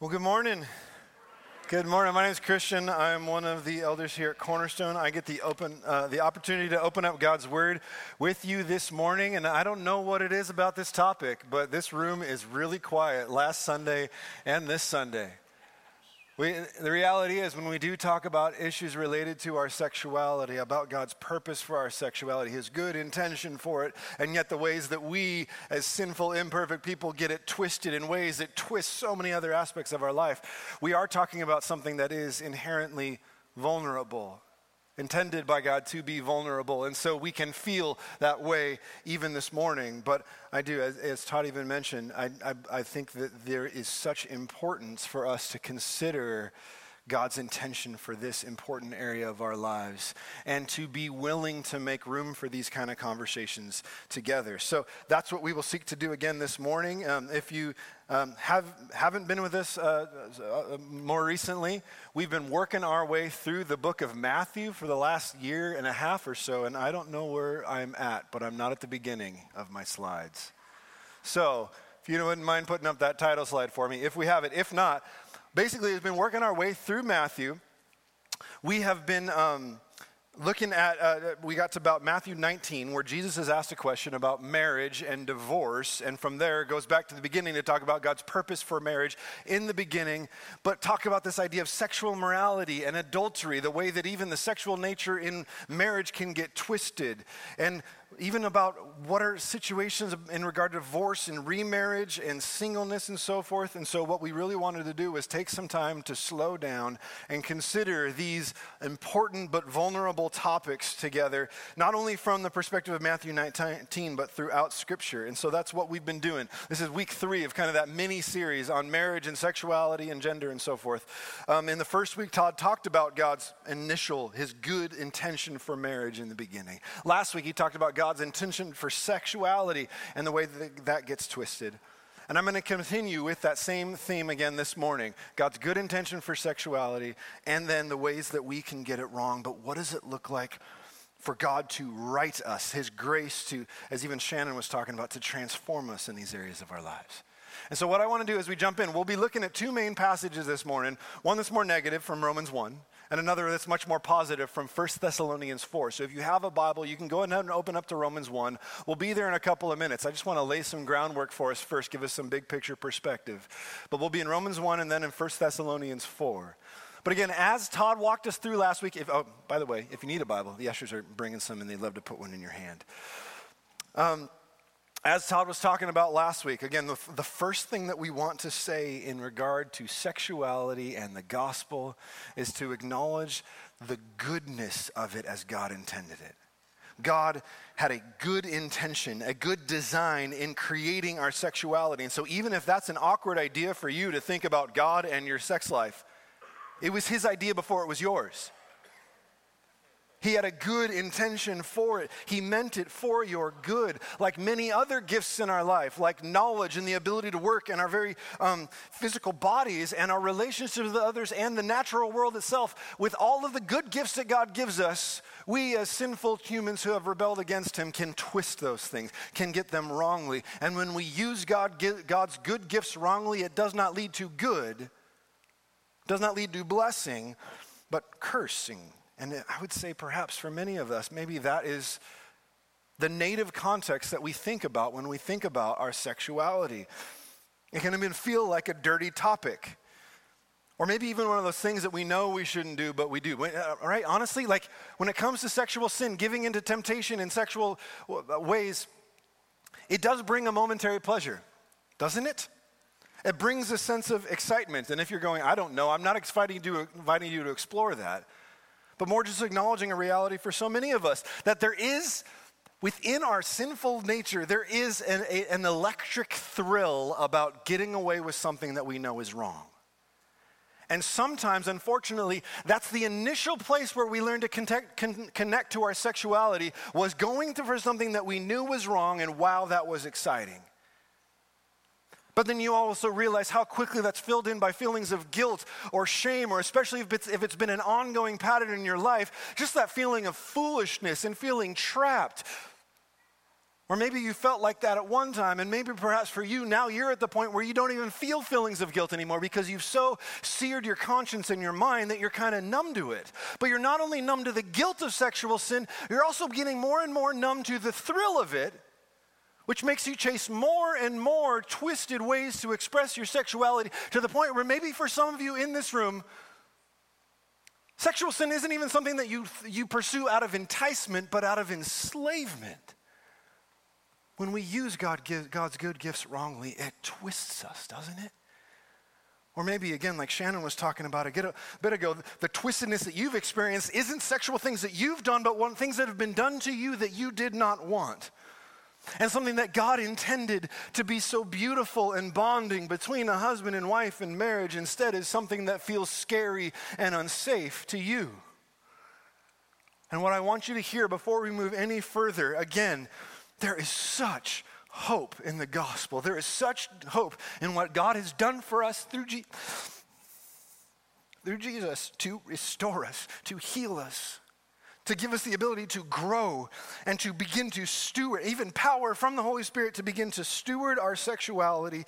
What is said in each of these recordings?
Well, good morning. Good morning. My name is Christian. I'm one of the elders here at Cornerstone. I get the open, uh, the opportunity to open up God's Word with you this morning, and I don't know what it is about this topic, but this room is really quiet. Last Sunday and this Sunday, we, the reality is, when we do talk about issues related to our sexuality, about God's purpose for our sexuality, His good intention for it, and yet the ways that we, as sinful, imperfect people, get it twisted in ways that twist so many other aspects of our life, we are talking about something that is inherently vulnerable intended by God to be vulnerable. And so we can feel that way even this morning. But I do, as, as Todd even mentioned, I, I, I think that there is such importance for us to consider God's intention for this important area of our lives and to be willing to make room for these kind of conversations together. So that's what we will seek to do again this morning. Um, if you um, have, haven't been with us uh, uh, more recently, we've been working our way through the book of Matthew for the last year and a half or so, and I don't know where I'm at, but I'm not at the beginning of my slides. So, if you wouldn't mind putting up that title slide for me, if we have it. If not, basically, we've been working our way through Matthew. We have been um, looking at, uh, we got to about Matthew 19, where Jesus is asked a question about marriage and divorce. And from there, goes back to the beginning to talk about God's purpose for marriage in the beginning, but talk about this idea of sexual morality and adultery, the way that even the sexual nature in marriage can get twisted. And even about what are situations in regard to divorce and remarriage and singleness and so forth. And so, what we really wanted to do was take some time to slow down and consider these important but vulnerable topics together, not only from the perspective of Matthew 19, but throughout Scripture. And so, that's what we've been doing. This is week three of kind of that mini series on marriage and sexuality and gender and so forth. Um, in the first week, Todd talked about God's initial, his good intention for marriage in the beginning. Last week, he talked about God's intention for sexuality and the way that that gets twisted. And I'm going to continue with that same theme again this morning God's good intention for sexuality, and then the ways that we can get it wrong. But what does it look like for God to right us, His grace to, as even Shannon was talking about, to transform us in these areas of our lives? And so, what I want to do as we jump in, we'll be looking at two main passages this morning one that's more negative from Romans 1, and another that's much more positive from 1 Thessalonians 4. So if you have a Bible, you can go ahead and open up to Romans 1. We'll be there in a couple of minutes. I just want to lay some groundwork for us first, give us some big picture perspective. But we'll be in Romans 1 and then in 1 Thessalonians 4. But again, as Todd walked us through last week, if, oh, by the way, if you need a Bible, the ushers are bringing some and they'd love to put one in your hand. Um, as Todd was talking about last week, again, the, the, first thing that we want to say in regard to sexuality and the gospel is to acknowledge the goodness of it as God intended it. God had a good intention, a good design in creating our sexuality. And so, even if that's an awkward idea for you to think about God and your sex life, it was His idea before it was yours. He had a good intention for it. He meant it for your good. Like many other gifts in our life, like knowledge and the ability to work and our very um, physical bodies and our relationships with others and the natural world itself, with all of the good gifts that God gives us, we as sinful humans who have rebelled against Him can twist those things, can get them wrongly. And when we use God, God's good gifts wrongly, it does not lead to good, does not lead to blessing, but cursing and I would say, perhaps for many of us, maybe that is the native context that we think about when we think about our sexuality. It can even feel like a dirty topic. Or maybe even one of those things that we know we shouldn't do, but we do. Uh, all right, honestly, like when it comes to sexual sin, giving into temptation in sexual uh, ways, it does bring a momentary pleasure, doesn't it? It brings a sense of excitement. And if you're going, I don't know, I'm not inviting you inviting you to explore that but more just acknowledging a reality for so many of us that there is within our sinful nature, there is an, a, an, electric thrill about getting away with something that we know is wrong. And sometimes, unfortunately, that's the initial place where we learn to connect, con- connect to our sexuality was going for something that we knew was wrong, and wow, that was exciting. But then you also realize how quickly that's filled in by feelings of guilt or shame, or especially if it's, if it's been an ongoing pattern in your life, just that feeling of foolishness and feeling trapped. Or maybe you felt like that at one time, and maybe perhaps for you, now you're at the point where you don't even feel feelings of guilt anymore because you've so seared your conscience and your mind that you're kind of numb to it. But you're not only numb to the guilt of sexual sin, you're also getting more and more numb to the thrill of it, which makes you chase more and more twisted ways to express your sexuality to the point where maybe for some of you in this room, sexual sin isn't even something that you, you pursue out of enticement, but out of enslavement. When we use God, God's good gifts wrongly, it twists us, doesn't it? Or maybe, again, like Shannon was talking about a bit ago, the twistedness that you've experienced isn't sexual things that you've done, but one, things that have been done to you that you did not want. And something that God intended to be so beautiful and bonding between a husband and wife in marriage instead is something that feels scary and unsafe to you. And what I want you to hear before we move any further, again, there is such hope in the gospel. There is such hope in what God has done for us through, Je- through Jesus to restore us, to heal us, to give us the ability to grow and to begin to steward, even power from the Holy Spirit to begin to steward our sexuality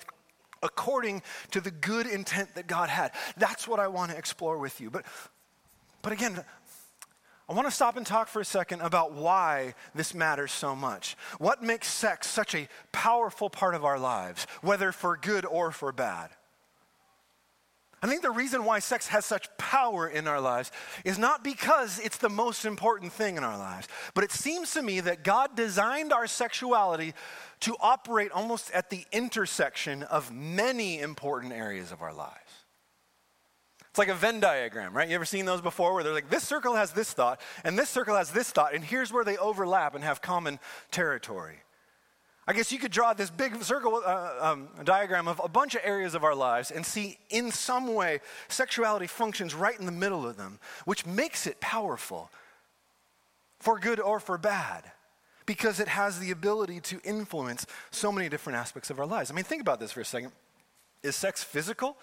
according to the good intent that God had. That's what I want to explore with you. But, but again, I want to stop and talk for a second about why this matters so much. What makes sex such a powerful part of our lives, whether for good or for bad? I think the reason why sex has such power in our lives is not because it's the most important thing in our lives, but it seems to me that God designed our sexuality to operate almost at the intersection of many important areas of our lives. It's like a Venn diagram, right? You ever seen those before where they're like, this circle has this thought, and this circle has this thought, and here's where they overlap and have common territory. I guess you could draw this big circle uh, um, diagram of a bunch of areas of our lives and see in some way sexuality functions right in the middle of them, which makes it powerful for good or for bad because it has the ability to influence so many different aspects of our lives. I mean, think about this for a second. Is sex physical?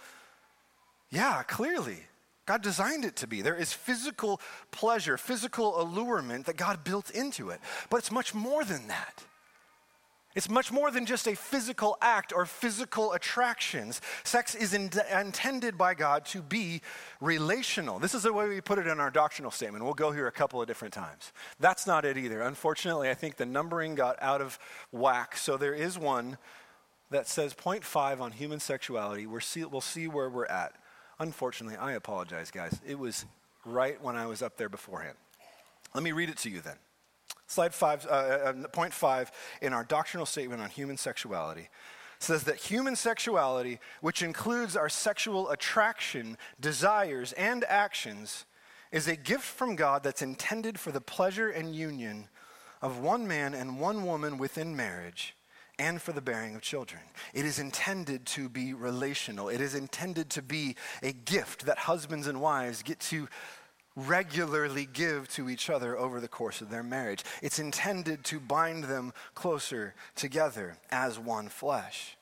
Yeah, clearly. God designed it to be. There is physical pleasure, physical allurement that God built into it. But it's much more than that. It's much more than just a physical act or physical attractions. Sex is in- intended by God to be relational. This is the way we put it in our doctrinal statement. We'll go here a couple of different times. That's not it either. Unfortunately, I think the numbering got out of whack. So there is one that says 0.5 on human sexuality. We'll see, we'll see where we're at. Unfortunately, I apologize, guys. It was right when I was up there beforehand. Let me read it to you then. Slide five, uh, uh, uh, point five in our doctrinal statement on human sexuality says that human sexuality, which includes our sexual attraction, desires, and actions, is a gift from God that's intended for the pleasure and union of one man and one woman within marriage and for the bearing of children. It is intended to be relational. It is intended to be a gift that husbands and wives get to regularly give to each other over the course of their marriage. It's intended to bind them closer together as one flesh.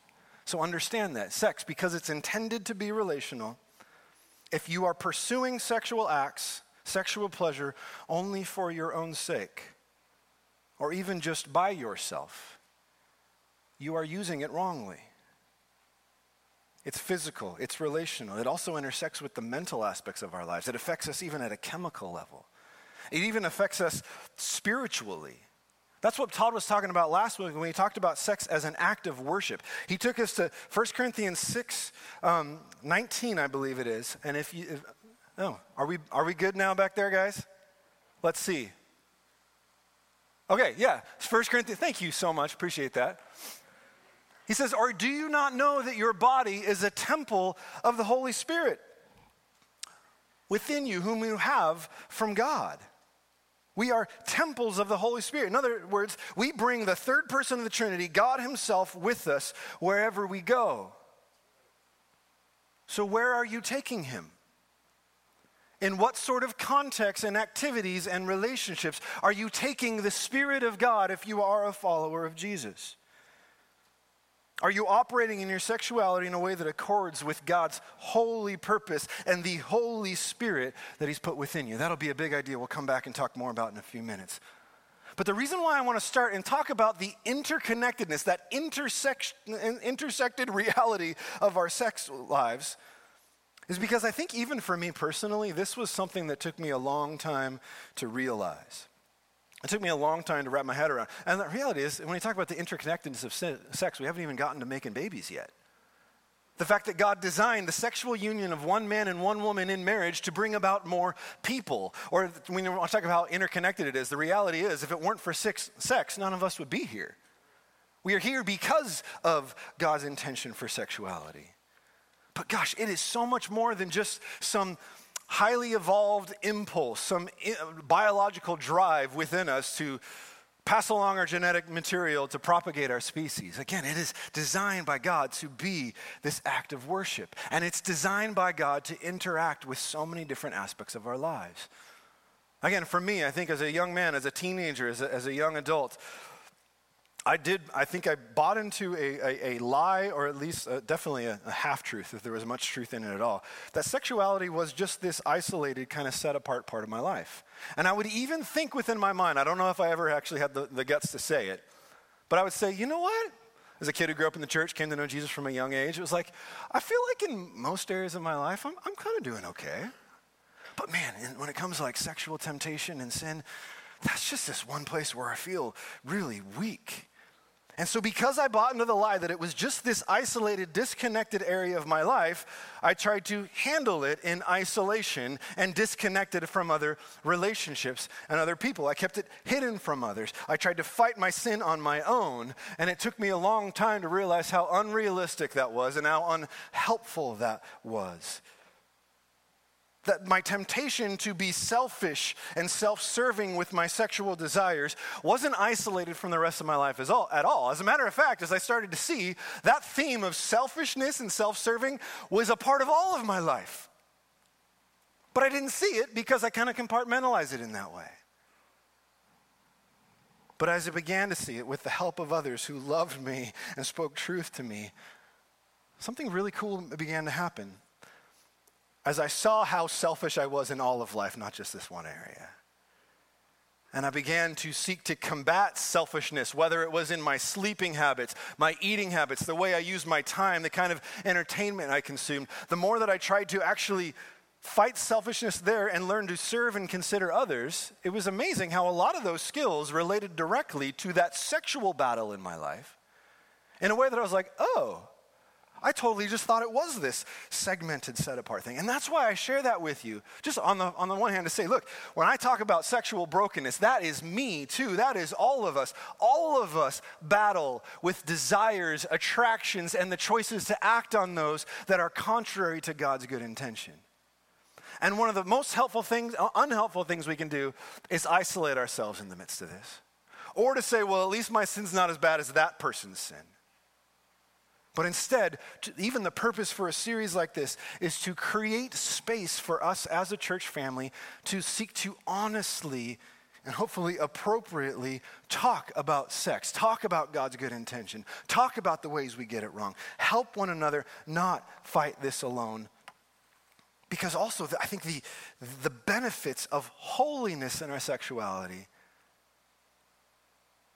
So understand that. Sex, because it's intended to be relational, if you are pursuing sexual acts, sexual pleasure, only for your own sake, or even just by yourself, you are using it wrongly. It's physical, it's relational. It also intersects with the mental aspects of our lives. It affects us even at a chemical level. It even affects us spiritually. That's what Todd was talking about last week when he talked about sex as an act of worship. He took us to 1 Corinthians 6, um, 19, I believe it is. And if you, if, oh, are we, are we good now back there, guys? Let's see. Okay, yeah, 1 Corinthians, thank you so much, appreciate that. He says, Or do you not know that your body is a temple of the Holy Spirit within you, whom you have from God? We are temples of the Holy Spirit. In other words, we bring the third person of the Trinity, God Himself, with us wherever we go. So, where are you taking Him? In what sort of context and activities and relationships are you taking the Spirit of God if you are a follower of Jesus? Are you operating in your sexuality in a way that accords with God's holy purpose and the Holy Spirit that He's put within you? That'll be a big idea we'll come back and talk more about in a few minutes. But the reason why I want to start and talk about the interconnectedness, that intersected reality of our sex lives, is because I think even for me personally, this was something that took me a long time to realize. It took me a long time to wrap my head around. And the reality is, when we talk about the interconnectedness of sex, we haven't even gotten to making babies yet. The fact that God designed the sexual union of one man and one woman in marriage to bring about more people. Or when we talk about how interconnected it is, the reality is, if it weren't for sex, none of us would be here. We are here because of God's intention for sexuality. But gosh, it is so much more than just some highly evolved impulse, some eh, biological drive within us to pass along our genetic material to propagate our species. Again, it is designed by God to be this act of worship. And it's designed by God to interact with so many different aspects of our lives. Again, for me, I think as a young man, as a teenager, as a, as a young adult, I did, I think I bought into a, a, a lie, or at least uh, definitely a, a half truth, if there was much truth in it at all, that sexuality was just this isolated, kind of set apart part of my life. And I would even think within my mind, I don't know if I ever actually had the, the guts to say it, but I would say, you know what? As a kid who grew up in the church, came to know Jesus from a young age, it was like, I feel like in most areas of my life, I'm, I'm kind of doing okay. But man, when it comes to like sexual temptation and sin, that's just this one place where I feel really weak. And so, because I bought into the lie that it was just this isolated, disconnected area of my life, I tried to handle it in isolation and disconnected from other relationships and other people. I kept it hidden from others. I tried to fight my sin on my own, and it took me a long time to realize how unrealistic that was and how unhelpful that was that my temptation to be selfish and self serving with my sexual desires wasn't isolated from the rest of my life at all. As a matter of fact, as I started to see, that theme of selfishness and self serving was a part of all of my life. But I didn't see it because I kind of compartmentalized it in that way. But as I began to see it with the help of others who loved me and spoke truth to me, something really cool began to happen as I saw how selfish I was in all of life, not just this one area. And I began to seek to combat selfishness, whether it was in my sleeping habits, my eating habits, the way I used my time, the kind of entertainment I consumed. The more that I tried to actually fight selfishness there and learn to serve and consider others, it was amazing how a lot of those skills related directly to that sexual battle in my life in a way that I was like, oh, I totally just thought it was this segmented, set apart thing. And that's why I share that with you. Just on the, on the one hand, to say, look, when I talk about sexual brokenness, that is me too. That is all of us. All of us battle with desires, attractions, and the choices to act on those that are contrary to God's good intention. And one of the most helpful things, uh, unhelpful things we can do is isolate ourselves in the midst of this. Or to say, well, at least my sin's not as bad as that person's sin. But instead, even the purpose for a series like this is to create space for us as a church family to seek to honestly and hopefully appropriately talk about sex, talk about God's good intention, talk about the ways we get it wrong, help one another not fight this alone. Because also, I think the, the benefits of holiness in our sexuality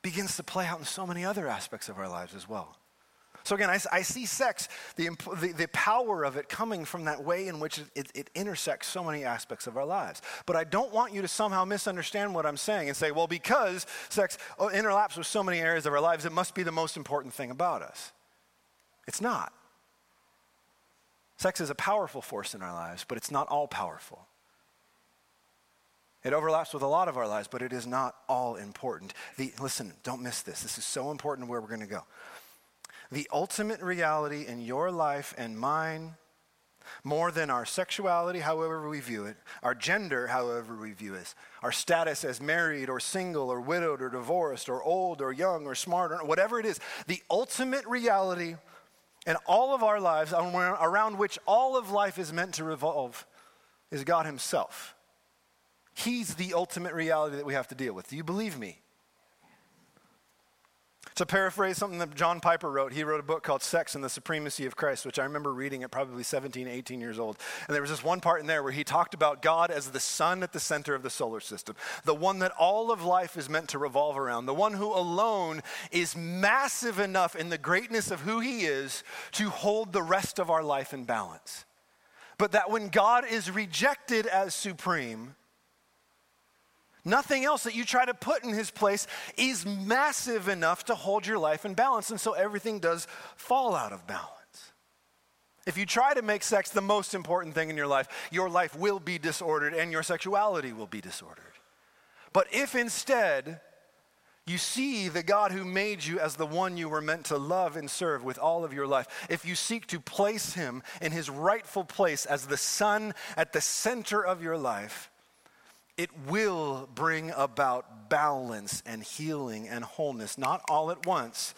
begins to play out in so many other aspects of our lives as well. So again, I, I see sex, the, the, the, power of it coming from that way in which it, it, it intersects so many aspects of our lives. But I don't want you to somehow misunderstand what I'm saying and say, well, because sex oh, interlaps with so many areas of our lives, it must be the most important thing about us. It's not. Sex is a powerful force in our lives, but it's not all powerful. It overlaps with a lot of our lives, but it is not all important. The, listen, don't miss this. This is so important where we're going to go the ultimate reality in your life and mine, more than our sexuality, however we view it, our gender, however we view it, our status as married or single or widowed or divorced or old or young or smart or whatever it is, the ultimate reality in all of our lives, around which all of life is meant to revolve, is God Himself. He's the ultimate reality that we have to deal with. Do you believe me? To paraphrase something that John Piper wrote, he wrote a book called Sex and the Supremacy of Christ, which I remember reading at probably 17, 18 years old. And there was this one part in there where he talked about God as the sun at the center of the solar system, the one that all of life is meant to revolve around, the one who alone is massive enough in the greatness of who he is to hold the rest of our life in balance. But that when God is rejected as supreme, Nothing else that you try to put in his place is massive enough to hold your life in balance. And so everything does fall out of balance. If you try to make sex the most important thing in your life, your life will be disordered and your sexuality will be disordered. But if instead you see the God who made you as the one you were meant to love and serve with all of your life, if you seek to place him in his rightful place as the sun at the center of your life, it will bring about balance and healing and wholeness, not all at once,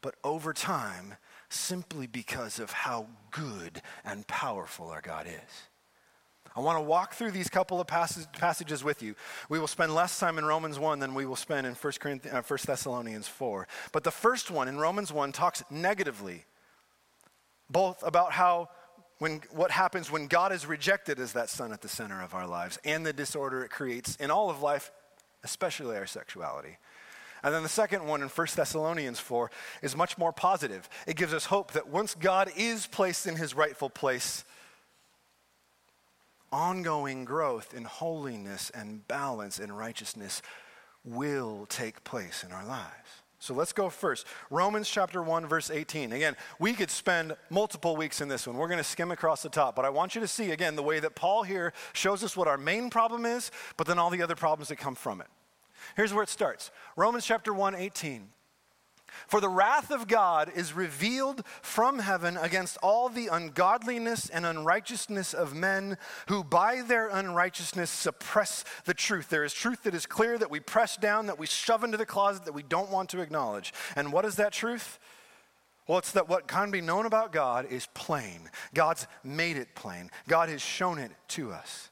but over time, simply because of how good and powerful our God is. I want to walk through these couple of passages with you. We will spend less time in Romans 1 than we will spend in 1, Corinthians, uh, 1 Thessalonians 4. But the first one in Romans 1 talks negatively, both about how when, what happens when God is rejected as that sun at the center of our lives and the disorder it creates in all of life, especially our sexuality. And then the second one in 1 Thessalonians 4 is much more positive. It gives us hope that once God is placed in his rightful place, ongoing growth in holiness and balance and righteousness will take place in our lives. So let's go first. Romans chapter 1, verse 18. Again, we could spend multiple weeks in this one. We're going to skim across the top, but I want you to see again the way that Paul here shows us what our main problem is, but then all the other problems that come from it. Here's where it starts Romans chapter 1, 18. For the wrath of God is revealed from heaven against all the ungodliness and unrighteousness of men who by their unrighteousness suppress the truth. There is truth that is clear that we press down, that we shove into the closet, that we don't want to acknowledge. And what is that truth? Well, it's that what can be known about God is plain. God's made it plain, God has shown it to us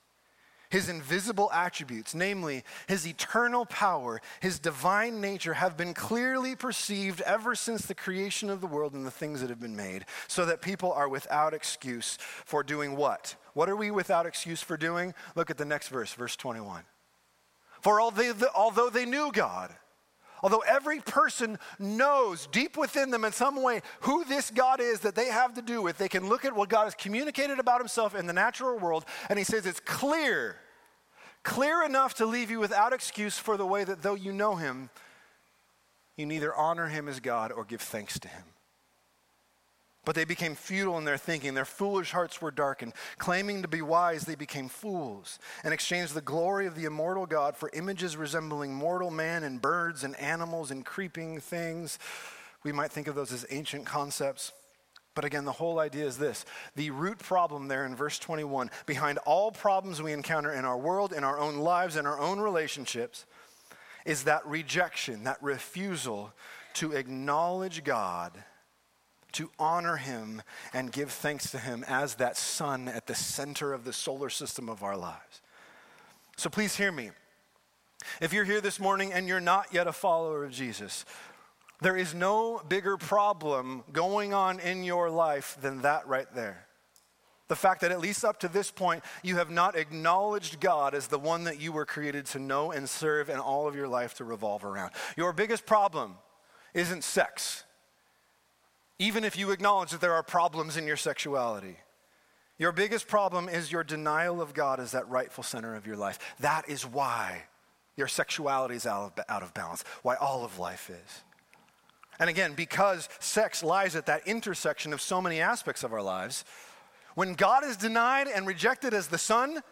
his invisible attributes, namely his eternal power, his divine nature, have been clearly perceived ever since the creation of the world and the things that have been made, so that people are without excuse for doing what? What are we without excuse for doing? Look at the next verse, verse 21. For although they knew God, Although every person knows deep within them in some way who this God is that they have to do with, they can look at what God has communicated about himself in the natural world, and he says it's clear, clear enough to leave you without excuse for the way that though you know him, you neither honor him as God or give thanks to him. But they became futile in their thinking. Their foolish hearts were darkened. Claiming to be wise, they became fools and exchanged the glory of the immortal God for images resembling mortal man and birds and animals and creeping things. We might think of those as ancient concepts. But again, the whole idea is this the root problem there in verse 21 behind all problems we encounter in our world, in our own lives, in our own relationships, is that rejection, that refusal to acknowledge God to honor him and give thanks to him as that sun at the center of the solar system of our lives. So please hear me. If you're here this morning and you're not yet a follower of Jesus, there is no bigger problem going on in your life than that right there. The fact that at least up to this point, you have not acknowledged God as the one that you were created to know and serve and all of your life to revolve around. Your biggest problem isn't sex even if you acknowledge that there are problems in your sexuality. Your biggest problem is your denial of God as that rightful center of your life. That is why your sexuality is out of, out of balance, why all of life is. And again, because sex lies at that intersection of so many aspects of our lives, when God is denied and rejected as the sun,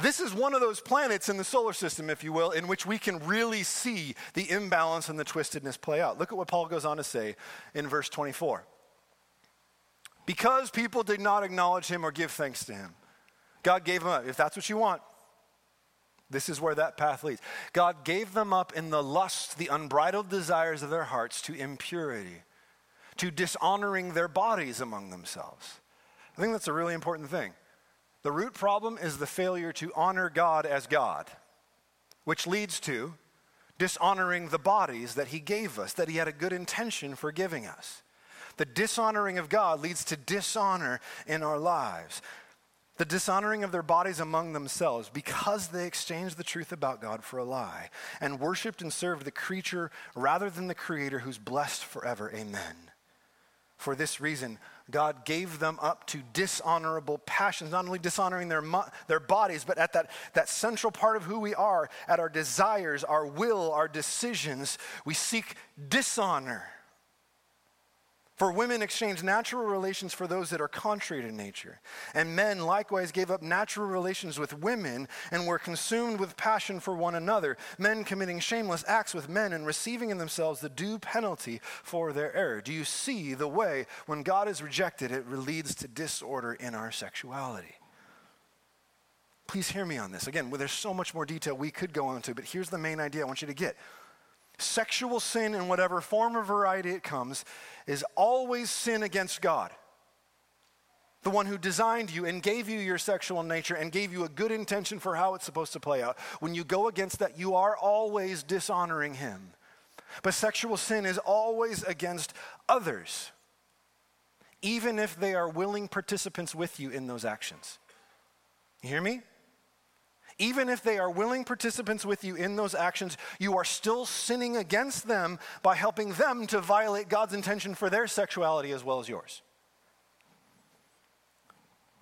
this is one of those planets in the solar system, if you will, in which we can really see the imbalance and the twistedness play out. Look at what Paul goes on to say in verse 24. Because people did not acknowledge him or give thanks to him, God gave them up. If that's what you want, this is where that path leads. God gave them up in the lust, the unbridled desires of their hearts to impurity, to dishonoring their bodies among themselves. I think that's a really important thing. The root problem is the failure to honor God as God, which leads to dishonoring the bodies that He gave us, that He had a good intention for giving us. The dishonoring of God leads to dishonor in our lives. The dishonoring of their bodies among themselves because they exchanged the truth about God for a lie and worshiped and served the creature rather than the Creator who's blessed forever. Amen. For this reason, God gave them up to dishonorable passions, not only dishonoring their, their bodies, but at that, that central part of who we are, at our desires, our will, our decisions, we seek dishonor. For women exchanged natural relations for those that are contrary to nature. And men likewise gave up natural relations with women and were consumed with passion for one another, men committing shameless acts with men and receiving in themselves the due penalty for their error. Do you see the way when God is rejected, it leads to disorder in our sexuality? Please hear me on this. Again, well, there's so much more detail we could go into, but here's the main idea I want you to get sexual sin in whatever form or variety it comes is always sin against God. The one who designed you and gave you your sexual nature and gave you a good intention for how it's supposed to play out. When you go against that, you are always dishonoring him. But sexual sin is always against others, even if they are willing participants with you in those actions. You hear me? Even if they are willing participants with you in those actions, you are still sinning against them by helping them to violate God's intention for their sexuality as well as yours.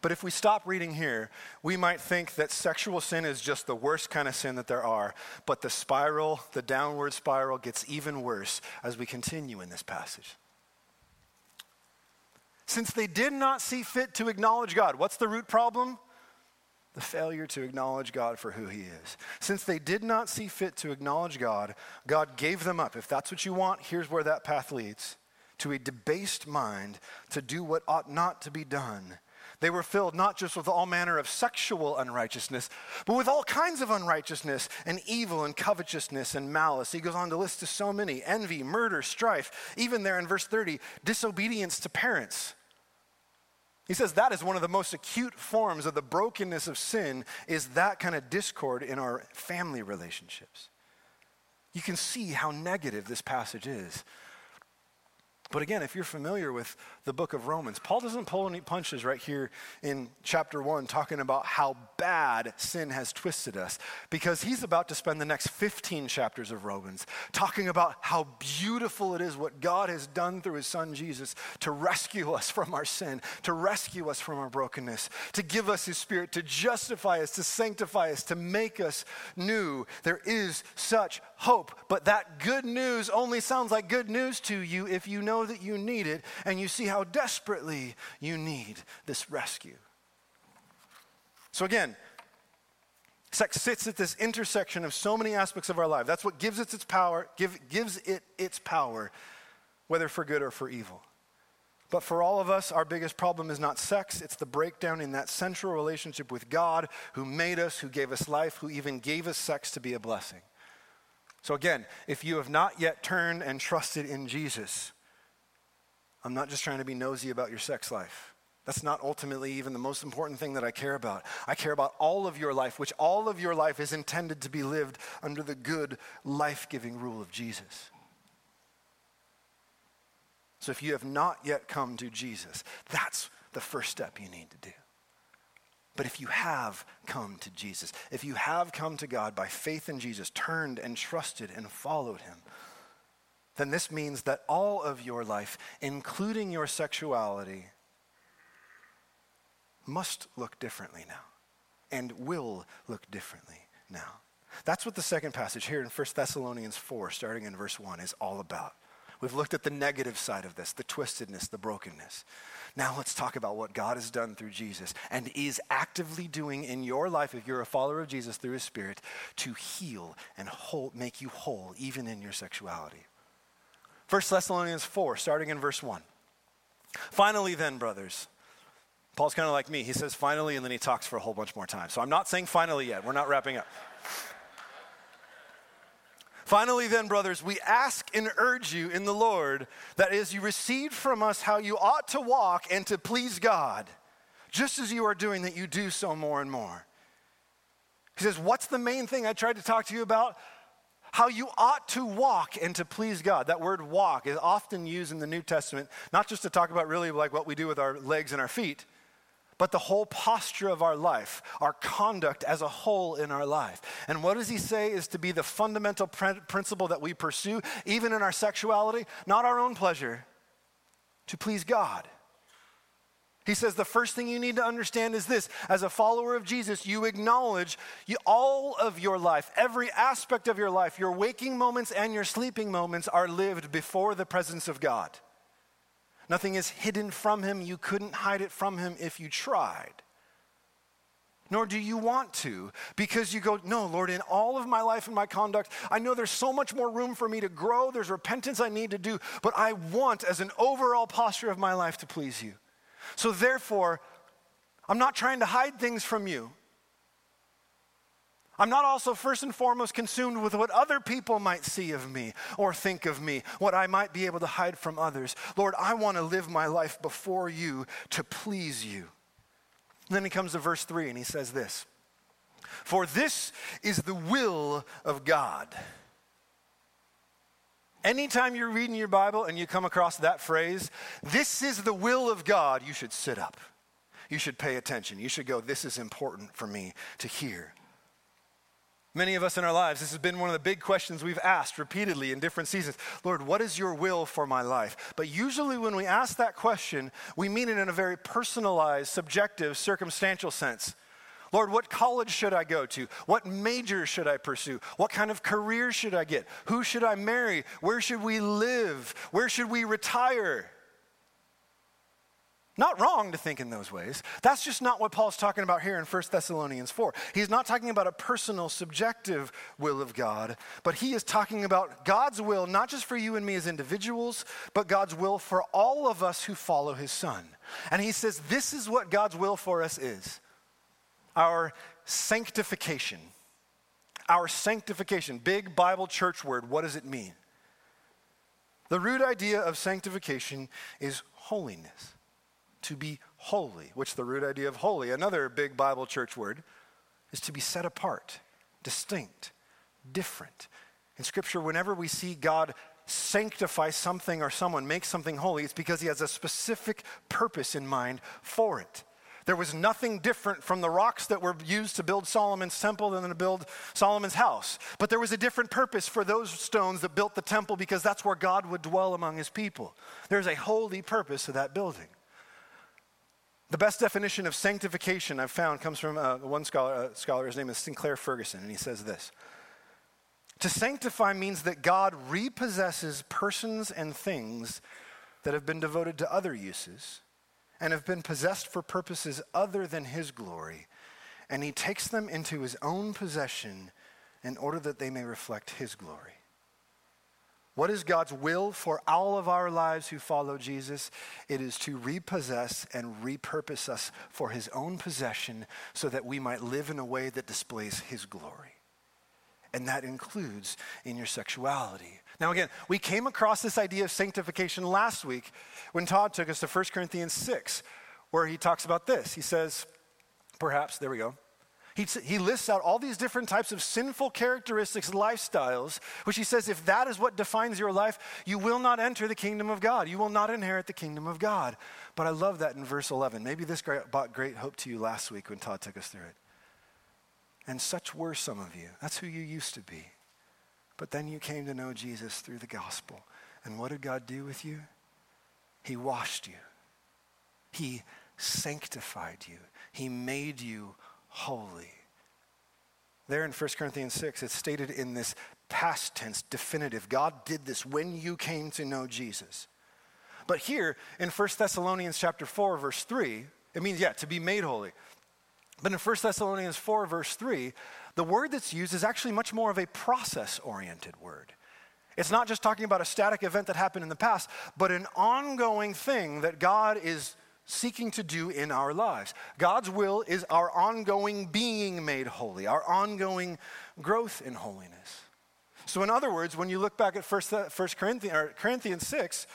But if we stop reading here, we might think that sexual sin is just the worst kind of sin that there are. But the spiral, the downward spiral, gets even worse as we continue in this passage. Since they did not see fit to acknowledge God, what's the root problem? The failure to acknowledge God for who He is. Since they did not see fit to acknowledge God, God gave them up. If that's what you want, here's where that path leads to a debased mind to do what ought not to be done. They were filled not just with all manner of sexual unrighteousness, but with all kinds of unrighteousness and evil and covetousness and malice. He goes on to list to so many envy, murder, strife. Even there in verse 30, disobedience to parents he says that is one of the most acute forms of the brokenness of sin is that kind of discord in our family relationships. You can see how negative this passage is. But again, if you're familiar with the book of Romans, Paul doesn't pull any punches right here in chapter one talking about how bad sin has twisted us, because he's about to spend the next 15 chapters of Romans talking about how beautiful it is what God has done through his son Jesus to rescue us from our sin, to rescue us from our brokenness, to give us his spirit, to justify us, to sanctify us, to make us new. There is such hope, but that good news only sounds like good news to you if you know know that you need it and you see how desperately you need this rescue. So, again, sex sits at this intersection of so many aspects of our life. That's what gives it its power, give, gives it its power, whether for good or for evil. But for all of us, our biggest problem is not sex, it's the breakdown in that central relationship with God who made us, who gave us life, who even gave us sex to be a blessing. So, again, if you have not yet turned and trusted in Jesus, I'm not just trying to be nosy about your sex life. That's not ultimately even the most important thing that I care about. I care about all of your life, which all of your life is intended to be lived under the good, life giving rule of Jesus. So if you have not yet come to Jesus, that's the first step you need to do. But if you have come to Jesus, if you have come to God by faith in Jesus, turned and trusted and followed him, then this means that all of your life, including your sexuality, must look differently now and will look differently now. That's what the second passage here in 1 Thessalonians 4, starting in verse 1, is all about. We've looked at the negative side of this, the twistedness, the brokenness. Now let's talk about what God has done through Jesus and is actively doing in your life, if you're a follower of Jesus through his Spirit, to heal and whole, make you whole, even in your sexuality. 1 Thessalonians 4, starting in verse 1. Finally, then, brothers, Paul's kind of like me. He says finally, and then he talks for a whole bunch more time. So I'm not saying finally yet. We're not wrapping up. Finally, then, brothers, we ask and urge you in the Lord that as you received from us how you ought to walk and to please God, just as you are doing, that you do so more and more. He says, What's the main thing I tried to talk to you about? How you ought to walk and to please God. That word walk is often used in the New Testament, not just to talk about really like what we do with our legs and our feet, but the whole posture of our life, our conduct as a whole in our life. And what does he say is to be the fundamental principle that we pursue, even in our sexuality? Not our own pleasure, to please God. He says the first thing you need to understand is this as a follower of Jesus, you acknowledge you, all of your life, every aspect of your life, your waking moments and your sleeping moments are lived before the presence of God. Nothing is hidden from Him. You couldn't hide it from Him if you tried. Nor do you want to, because you go, No, Lord, in all of my life and my conduct, I know there's so much more room for me to grow. There's repentance I need to do, but I want, as an overall posture of my life, to please you. So therefore, I'm not trying to hide things from you. I'm not also first and foremost consumed with what other people might see of me or think of me, what I might be able to hide from others. Lord, I want to live my life before you to please you. Then he comes to verse 3 and he says this For this is the will of God. Anytime you're reading your Bible and you come across that phrase, this is the will of God, you should sit up. You should pay attention. You should go, this is important for me to hear. Many of us in our lives, this has been one of the big questions we've asked repeatedly in different seasons. Lord, what is your will for my life? But usually, when we ask that question, we mean it in a very personalized, subjective, circumstantial sense. Lord, what college should I go to? What major should I pursue? What kind of career should I get? Who should I marry? Where should we live? Where should we retire? Not wrong to think in those ways. That's just not what Paul's talking about here in 1 Thessalonians 4. He's not talking about a personal, subjective will of God, but he is talking about God's will, not just for you and me as individuals, but God's will for all of us who follow his son. And he says, This is what God's will for us is our sanctification. Our sanctification, big Bible church word, what does it mean? The root idea of sanctification is holiness, to be holy, which the root idea of holy, another big Bible church word, is to be set apart, distinct, different. In Scripture, whenever we see God sanctify something or someone, make something holy, it's because He has a specific purpose in mind for it. There was nothing different from the rocks that were used to build Solomon's temple than to build Solomon's house. But there was a different purpose for those stones that built the temple because that's where God would dwell among his people. There's a holy purpose to that building. The best definition of sanctification I've found comes from uh, one scholar, uh, scholar, his name is Sinclair Ferguson, and he says this To sanctify means that God repossesses persons and things that have been devoted to other uses and have been possessed for purposes other than his glory, and he takes them into his own possession in order that they may reflect his glory. What is God's will for all of our lives who follow Jesus? It is to repossess and repurpose us for his own possession so that we might live in a way that displays his glory. And that includes in your sexuality. Now, again, we came across this idea of sanctification last week when Todd took us to 1 Corinthians 6, where he talks about this. He says, perhaps, there we go. He, he lists out all these different types of sinful characteristics, lifestyles, which he says, if that is what defines your life, you will not enter the kingdom of God. You will not inherit the kingdom of God. But I love that in verse 11. Maybe this brought great hope to you last week when Todd took us through it. And such were some of you. That's who you used to be. But then you came to know Jesus through the gospel. And what did God do with you? He washed you, He sanctified you, He made you holy. There in 1 Corinthians 6, it's stated in this past tense, definitive. God did this when you came to know Jesus. But here in 1 Thessalonians chapter 4, verse 3, it means, yeah, to be made holy. But in 1 Thessalonians 4, verse 3, the word that's used is actually much more of a process oriented word. It's not just talking about a static event that happened in the past, but an ongoing thing that God is seeking to do in our lives. God's will is our ongoing being made holy, our ongoing growth in holiness. So, in other words, when you look back at 1 Corinthians, Corinthians 6,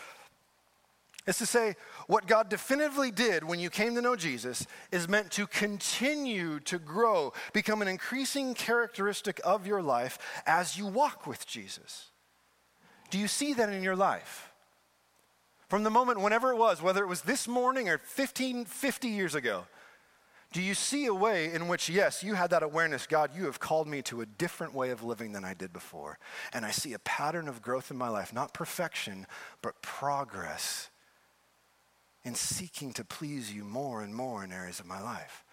is to say what God definitively did when you came to know Jesus is meant to continue to grow, become an increasing characteristic of your life as you walk with Jesus. Do you see that in your life? From the moment, whenever it was, whether it was this morning or 15, 50 years ago, do you see a way in which, yes, you had that awareness, God, you have called me to a different way of living than I did before? And I see a pattern of growth in my life, not perfection, but progress in seeking to please you more and more in areas of my life.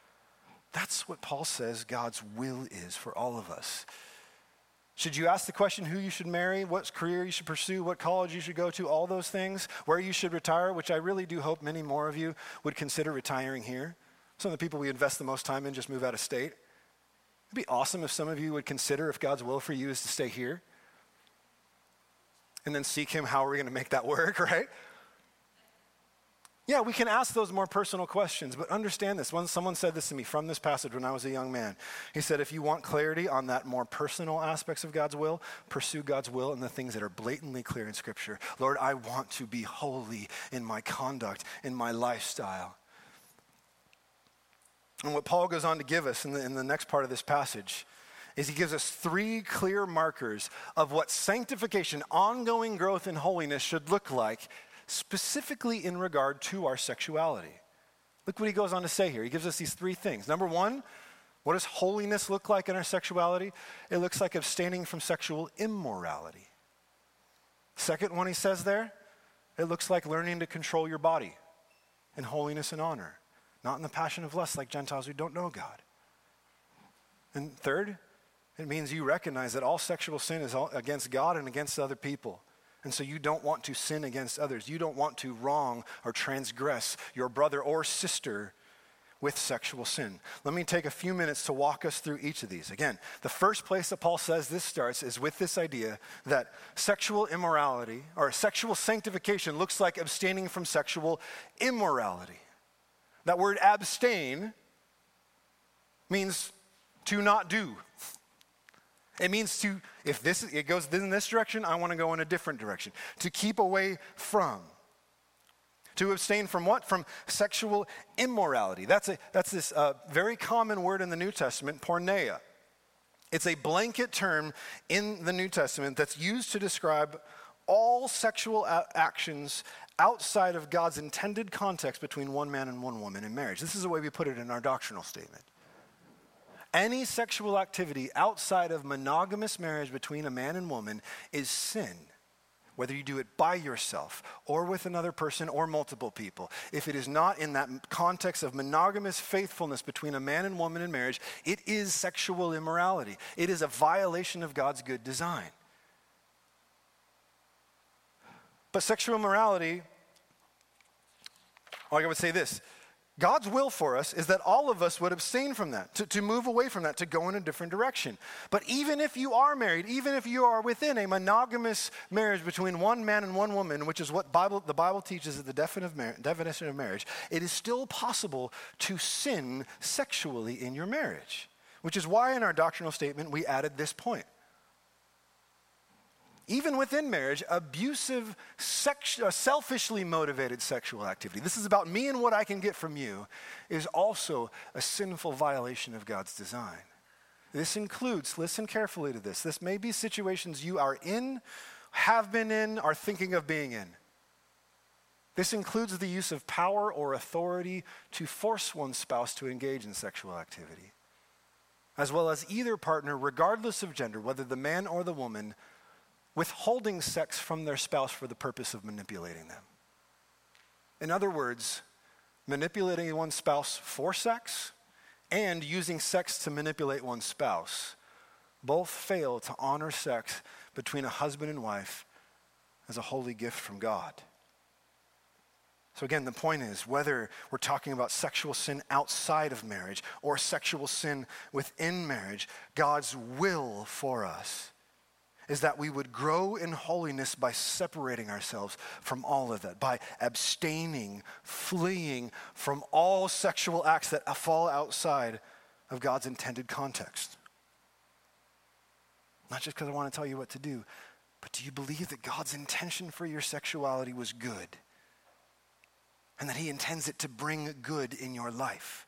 That's what Paul says God's will is for all of us. Should you ask the question who you should marry, what career you should pursue, what college you should go to, all those things, where you should retire, which I really do hope many more of you would consider retiring here? Some of the people we invest the most time in just move out of state. It'd be awesome if some of you would consider if God's will for you is to stay here and then seek Him. How are we going to make that work, right? Yeah, we can ask those more personal questions, but understand this. When someone said this to me from this passage when I was a young man, he said, if you want clarity on that more personal aspects of God's will, pursue God's will and the things that are blatantly clear in Scripture. Lord, I want to be holy in my conduct, in my lifestyle. And what Paul goes on to give us in the, in the next part of this passage is he gives us three clear markers of what sanctification, ongoing growth in holiness should look like, specifically in regard to our sexuality. Look what he goes on to say here. He gives us these three things. Number one, what does holiness look like in our sexuality? It looks like abstaining from sexual immorality. Second one he says there, it looks like learning to control your body in holiness and honor not in the passion of lust like Gentiles who don't know God. And third, it means you recognize that all sexual sin is against God and against other people. And so you don't want to sin against others. You don't want to wrong or transgress your brother or sister with sexual sin. Let me take a few minutes to walk us through each of these. Again, the first place that Paul says this starts is with this idea that sexual immorality or sexual sanctification looks like abstaining from sexual immorality. That word abstain means to not do. It means to, if this it goes in this direction, I want to go in a different direction. To keep away from. To abstain from what? From sexual immorality. That's, a, that's this uh, very common word in the New Testament, porneia. It's a blanket term in the New Testament that's used to describe all sexual actions outside of God's intended context between one man and one woman in marriage. This is the way we put it in our doctrinal statement. Any sexual activity outside of monogamous marriage between a man and woman is sin. Whether you do it by yourself or with another person or multiple people, if it is not in that context of monogamous faithfulness between a man and woman in marriage, it is sexual immorality. It is a violation of God's good design. But sexual immorality, like I would say this God's will for us is that all of us would abstain from that, to, to move away from that, to go in a different direction. But even if you are married, even if you are within a monogamous marriage between one man and one woman, which is what Bible, the Bible teaches as the definition of marriage, it is still possible to sin sexually in your marriage. Which is why in our doctrinal statement we added this point even within marriage, abusive, sex, uh, selfishly motivated sexual activity. This is about me and what I can get from you, is also a sinful violation of God's design. This includes, listen carefully to this, this may be situations you are in, have been in, are thinking of being in. This includes the use of power or authority to force one's spouse to engage in sexual activity, as well as either partner, regardless of gender, whether the man or the woman, withholding sex from their spouse for the purpose of manipulating them. In other words, manipulating one's spouse for sex and using sex to manipulate one's spouse both fail to honor sex between a husband and wife as a holy gift from God. So, again, the point is whether we're talking about sexual sin outside of marriage or sexual sin within marriage, God's will for us is that we would grow in holiness by separating ourselves from all of that, by abstaining, fleeing from all sexual acts that fall outside of God's intended context. Not just because I want to tell you what to do, but do you believe that God's intention for your sexuality was good? and that He intends it to bring good in your life.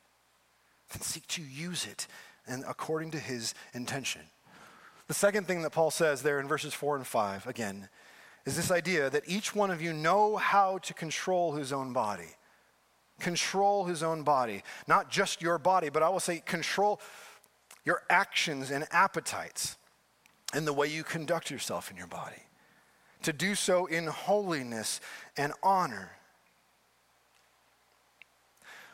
Then seek to use it and according to His intention. The second thing that Paul says there in verses 4 and 5, again, is this idea that each one of you know how to control his own body. Control his own body. Not just your body, but I will say control your actions and appetites and the way you conduct yourself in your body. To do so in holiness and honor.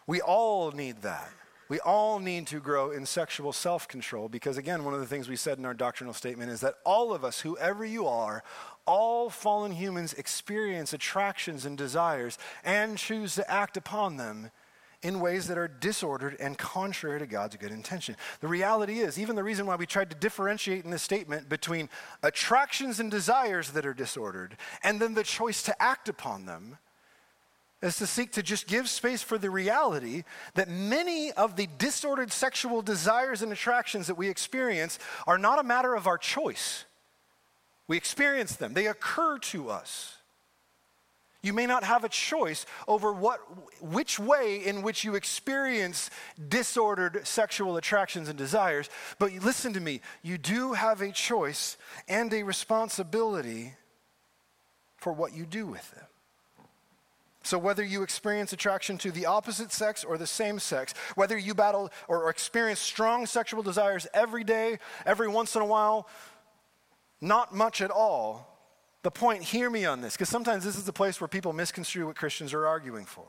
We all need that. We all need to grow in sexual self control because, again, one of the things we said in our doctrinal statement is that all of us, whoever you are, all fallen humans experience attractions and desires and choose to act upon them in ways that are disordered and contrary to God's good intention. The reality is, even the reason why we tried to differentiate in this statement between attractions and desires that are disordered and then the choice to act upon them is to seek to just give space for the reality that many of the disordered sexual desires and attractions that we experience are not a matter of our choice. We experience them, they occur to us. You may not have a choice over what, which way in which you experience disordered sexual attractions and desires, but listen to me, you do have a choice and a responsibility for what you do with them. So, whether you experience attraction to the opposite sex or the same sex, whether you battle or experience strong sexual desires every day, every once in a while, not much at all, the point, hear me on this, because sometimes this is the place where people misconstrue what Christians are arguing for.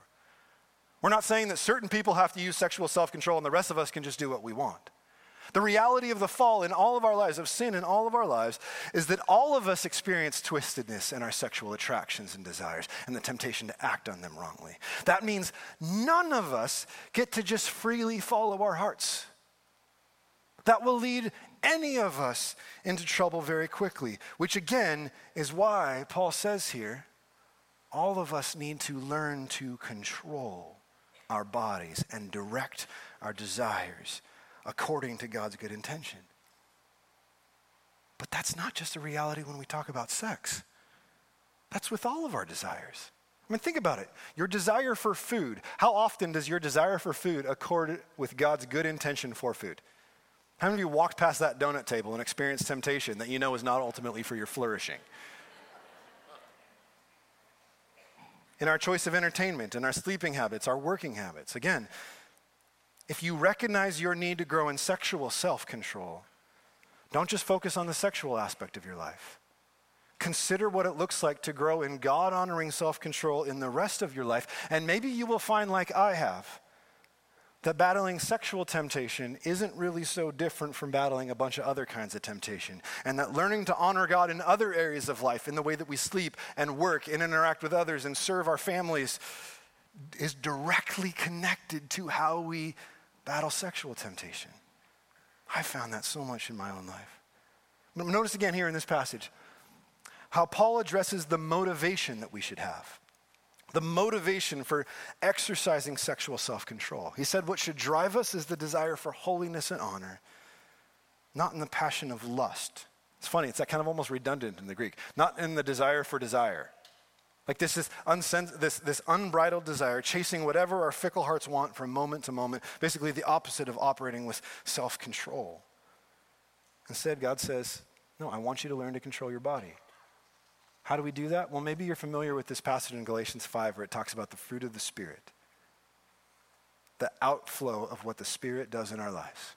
We're not saying that certain people have to use sexual self control and the rest of us can just do what we want. The reality of the fall in all of our lives, of sin in all of our lives, is that all of us experience twistedness in our sexual attractions and desires and the temptation to act on them wrongly. That means none of us get to just freely follow our hearts. That will lead any of us into trouble very quickly, which again is why Paul says here all of us need to learn to control our bodies and direct our desires according to God's good intention. But that's not just a reality when we talk about sex. That's with all of our desires. I mean, think about it. Your desire for food, how often does your desire for food accord with God's good intention for food? How many of you walked past that donut table and experienced temptation that you know is not ultimately for your flourishing? In our choice of entertainment, in our sleeping habits, our working habits. Again, if you recognize your need to grow in sexual self control, don't just focus on the sexual aspect of your life. Consider what it looks like to grow in God honoring self control in the rest of your life. And maybe you will find, like I have, that battling sexual temptation isn't really so different from battling a bunch of other kinds of temptation. And that learning to honor God in other areas of life, in the way that we sleep and work and interact with others and serve our families, is directly connected to how we battle sexual temptation. I found that so much in my own life. Notice again here in this passage how Paul addresses the motivation that we should have. The motivation for exercising sexual self control. He said, What should drive us is the desire for holiness and honor, not in the passion of lust. It's funny, it's that kind of almost redundant in the Greek. Not in the desire for desire, like this is unsens- this, this unbridled desire, chasing whatever our fickle hearts want from moment to moment, basically the opposite of operating with self control. Instead, God says, No, I want you to learn to control your body. How do we do that? Well, maybe you're familiar with this passage in Galatians 5 where it talks about the fruit of the Spirit, the outflow of what the Spirit does in our lives.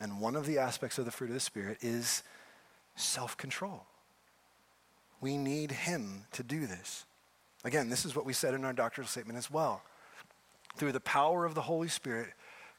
And one of the aspects of the fruit of the Spirit is self control. We need Him to do this. Again, this is what we said in our doctrinal statement as well. Through the power of the Holy Spirit,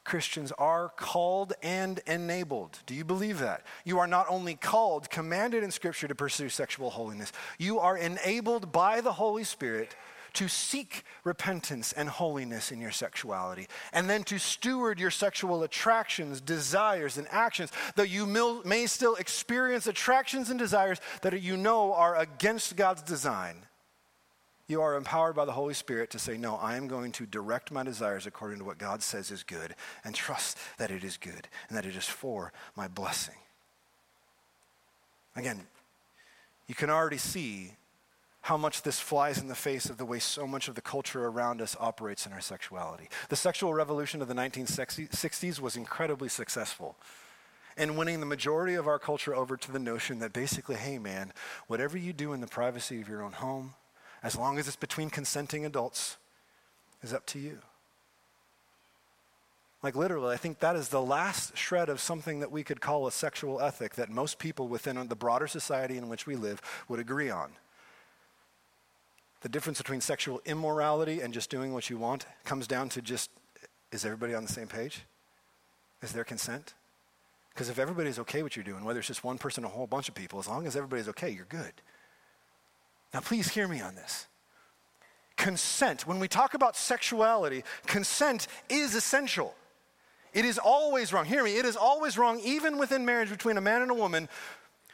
Christians are called and enabled. Do you believe that? You are not only called, commanded in Scripture to pursue sexual holiness, you are enabled by the Holy Spirit to seek repentance and holiness in your sexuality, and then to steward your sexual attractions, desires, and actions, though you may still experience attractions and desires that you know are against God's design you are empowered by the Holy Spirit to say, No, I am going to direct my desires according to what God says is good and trust that it is good and that it is for my blessing. Again, you can already see how much this flies in the face of the way so much of the culture around us operates in our sexuality. The sexual revolution of the 1960s was incredibly successful in winning the majority of our culture over to the notion that basically, hey man, whatever you do in the privacy of your own home, as long as it's between consenting adults, is up to you. Like, literally, I think that is the last shred of something that we could call a sexual ethic that most people within the broader society in which we live would agree on. The difference between sexual immorality and just doing what you want comes down to just is everybody on the same page? Is there consent? Because if everybody's okay with what you're doing, whether it's just one person or a whole bunch of people, as long as everybody's okay, you're good. Now, please hear me on this. Consent, when we talk about sexuality, consent is essential. It is always wrong. Hear me, it is always wrong, even within marriage between a man and a woman,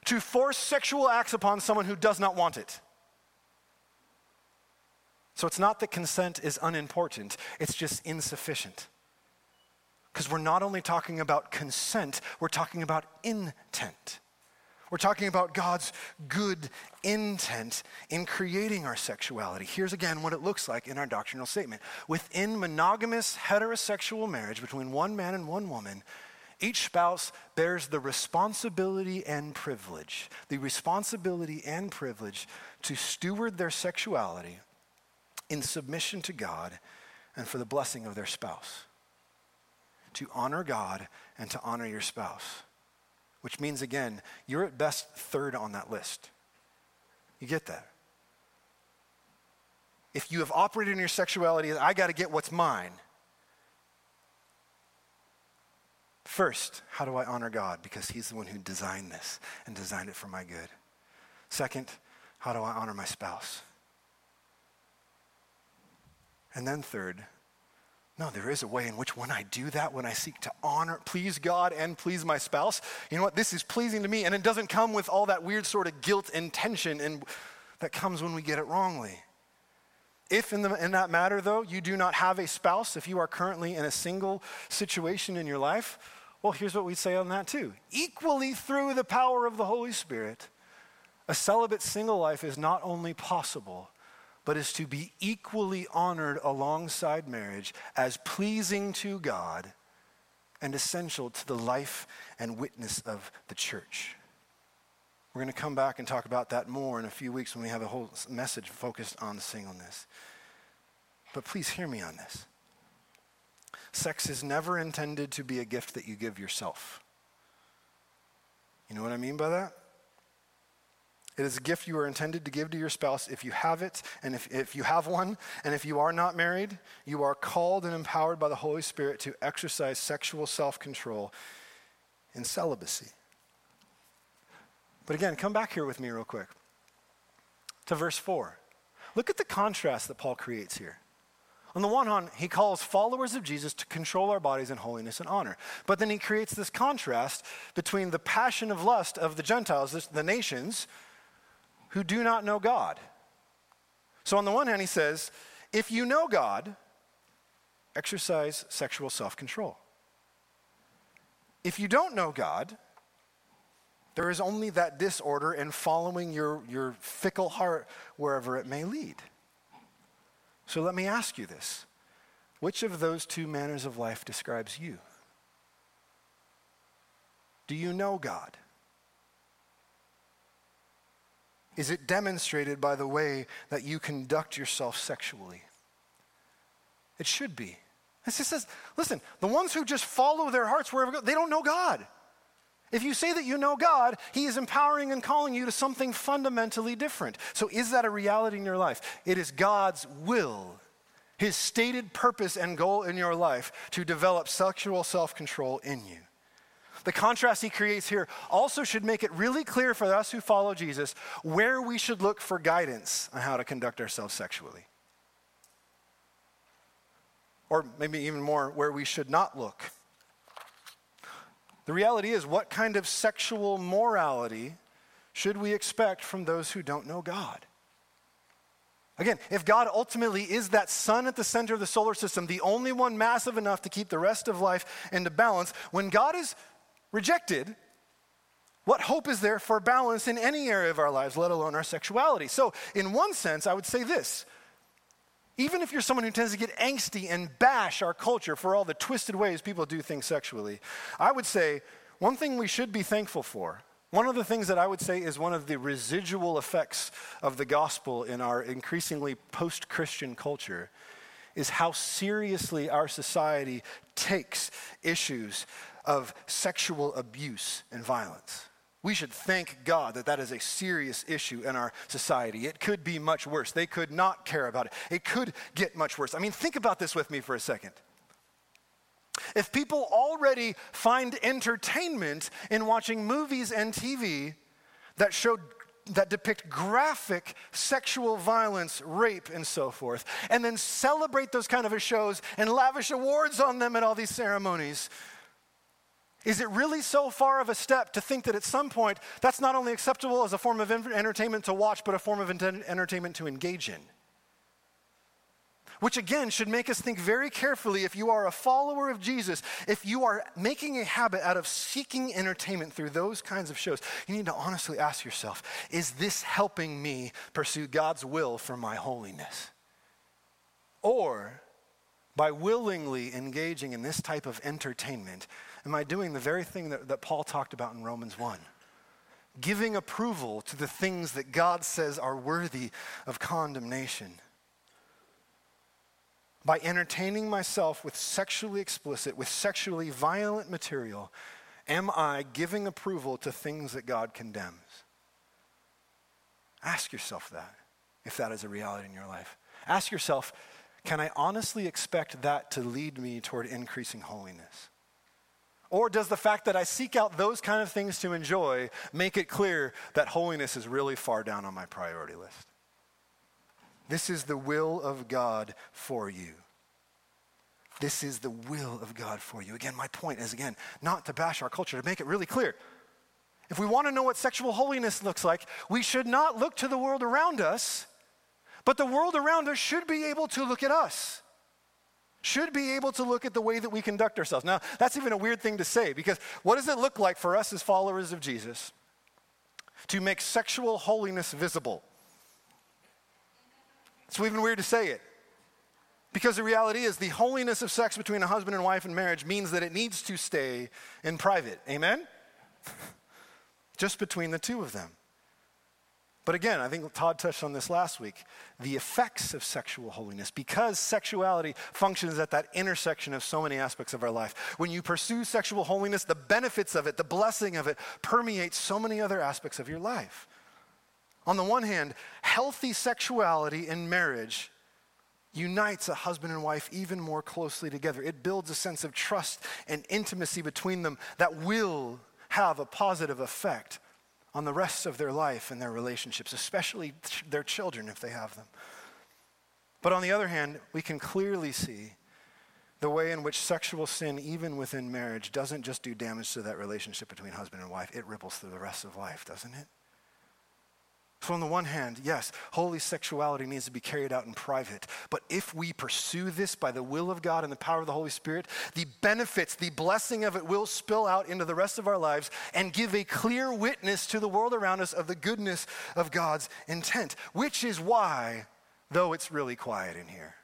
to force sexual acts upon someone who does not want it. So it's not that consent is unimportant, it's just insufficient. Because we're not only talking about consent, we're talking about intent. We're talking about God's good intent in creating our sexuality. Here's again what it looks like in our doctrinal statement. Within monogamous heterosexual marriage between one man and one woman, each spouse bears the responsibility and privilege, the responsibility and privilege to steward their sexuality in submission to God and for the blessing of their spouse. To honor God and to honor your spouse. Which means, again, you're at best third on that list. You get that? If you have operated in your sexuality, I got to get what's mine. First, how do I honor God? Because He's the one who designed this and designed it for my good. Second, how do I honor my spouse? And then, third, no, there is a way in which when I do that, when I seek to honor, please God and please my spouse, you know what? This is pleasing to me. And it doesn't come with all that weird sort of guilt and tension and that comes when we get it wrongly. If in, the, in that matter, though, you do not have a spouse, if you are currently in a single situation in your life, well, here's what we say on that too. Equally through the power of the Holy Spirit, a celibate single life is not only possible, but is to be equally honored alongside marriage as pleasing to God and essential to the life and witness of the church. We're going to come back and talk about that more in a few weeks when we have a whole message focused on singleness. But please hear me on this. Sex is never intended to be a gift that you give yourself. You know what I mean by that? It is a gift you are intended to give to your spouse if you have it, and if, if you have one, and if you are not married, you are called and empowered by the Holy Spirit to exercise sexual self control in celibacy. But again, come back here with me real quick to verse 4. Look at the contrast that Paul creates here. On the one hand, he calls followers of Jesus to control our bodies in holiness and honor. But then he creates this contrast between the passion of lust of the Gentiles, the nations, who do not know God. So, on the one hand, he says, if you know God, exercise sexual self control. If you don't know God, there is only that disorder in following your, your fickle heart wherever it may lead. So let me ask you this which of those two manners of life describes you? Do you know God? Is it demonstrated by the way that you conduct yourself sexually? It should be. It says, listen, the ones who just follow their hearts wherever go, they don't know God. If you say that you know God, He is empowering and calling you to something fundamentally different. So, is that a reality in your life? It is God's will, His stated purpose and goal in your life to develop sexual self control in you the contrast he creates here also should make it really clear for us who follow Jesus where we should look for guidance on how to conduct ourselves sexually. Or maybe even more, where we should not look. The reality is, what kind of sexual morality should we expect from those who don't know God? Again, if God ultimately is that sun at the center of the solar system, the only one massive enough to keep the rest of life into balance, when God is rejected, What hope is there for balance in any area of our lives, let alone our sexuality? So, in one sense, I would say this. Even if you're someone who tends to get angsty and bash our culture for all the twisted ways people do things sexually, I would say one thing we should be thankful for, one of the things that I would say is one of the residual effects of the gospel in our increasingly post Christian culture, is how seriously our society takes issues of sexual abuse and violence. We should thank God that that is a serious issue in our society. It could be much worse. They could not care about it. It could get much worse. I mean, think about this with me for a second. If people already find entertainment in watching movies and TV that show that depict graphic sexual violence, rape, and so forth, and then celebrate those kind of shows and lavish awards on them at all these ceremonies, is it really so far of a step to think that at some point that's not only acceptable as a form of entertainment to watch, but a form of entertainment to engage in? Which again should make us think very carefully if you are a follower of Jesus, if you are making a habit out of seeking entertainment through those kinds of shows, you need to honestly ask yourself is this helping me pursue God's will for my holiness? Or by willingly engaging in this type of entertainment, am I doing the very thing that, that Paul talked about in Romans 1? Giving approval to the things that God says are worthy of condemnation. By entertaining myself with sexually explicit, with sexually violent material, am I giving approval to things that God condemns? Ask yourself that, if that is a reality in your life. Ask yourself, can I honestly expect that to lead me toward increasing holiness? Or does the fact that I seek out those kind of things to enjoy make it clear that holiness is really far down on my priority list? This is the will of God for you. This is the will of God for you. Again, my point is again, not to bash our culture, to make it really clear. If we want to know what sexual holiness looks like, we should not look to the world around us, but the world around us should be able to look at us should be able to look at the way that we conduct ourselves. Now, that's even a weird thing to say because what does it look like for us as followers of Jesus to make sexual holiness visible? It's even weird to say it. Because the reality is, the holiness of sex between a husband and wife in marriage means that it needs to stay in private. Amen? Just between the two of them. But again, I think Todd touched on this last week the effects of sexual holiness, because sexuality functions at that intersection of so many aspects of our life. When you pursue sexual holiness, the benefits of it, the blessing of it, permeates so many other aspects of your life. On the one hand, healthy sexuality in marriage unites a husband and wife even more closely together. It builds a sense of trust and intimacy between them that will have a positive effect on the rest of their life and their relationships, especially their children if they have them. But on the other hand, we can clearly see the way in which sexual sin, even within marriage, doesn't just do damage to that relationship between husband and wife, it ripples through the rest of life, doesn't it? So, on the one hand, yes, holy sexuality needs to be carried out in private. But if we pursue this by the will of God and the power of the Holy Spirit, the benefits, the blessing of it will spill out into the rest of our lives and give a clear witness to the world around us of the goodness of God's intent. Which is why, though it's really quiet in here,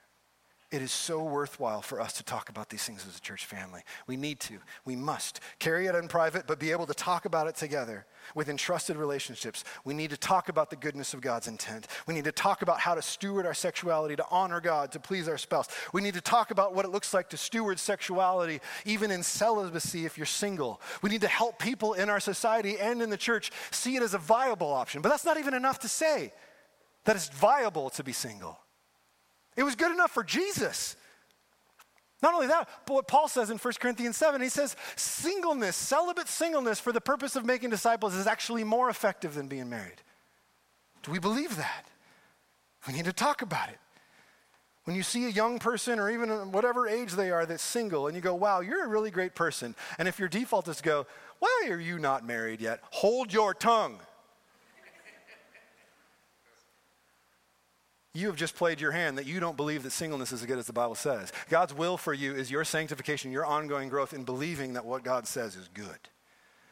it is so worthwhile for us to talk about these things as a church family. We need to, we must carry it in private, but be able to talk about it together with entrusted relationships. We need to talk about the goodness of God's intent. We need to talk about how to steward our sexuality to honor God, to please our spouse. We need to talk about what it looks like to steward sexuality, even in celibacy if you're single. We need to help people in our society and in the church see it as a viable option. But that's not even enough to say that it's viable to be single. It was good enough for Jesus. Not only that, but what Paul says in 1 Corinthians 7, he says, singleness, celibate singleness for the purpose of making disciples is actually more effective than being married. Do we believe that? We need to talk about it. When you see a young person or even whatever age they are that's single and you go, wow, you're a really great person. And if your default is to go, why are you not married yet? Hold your tongue. You have just played your hand that you don't believe that singleness is as good as the Bible says. God's will for you is your sanctification, your ongoing growth in believing that what God says is good.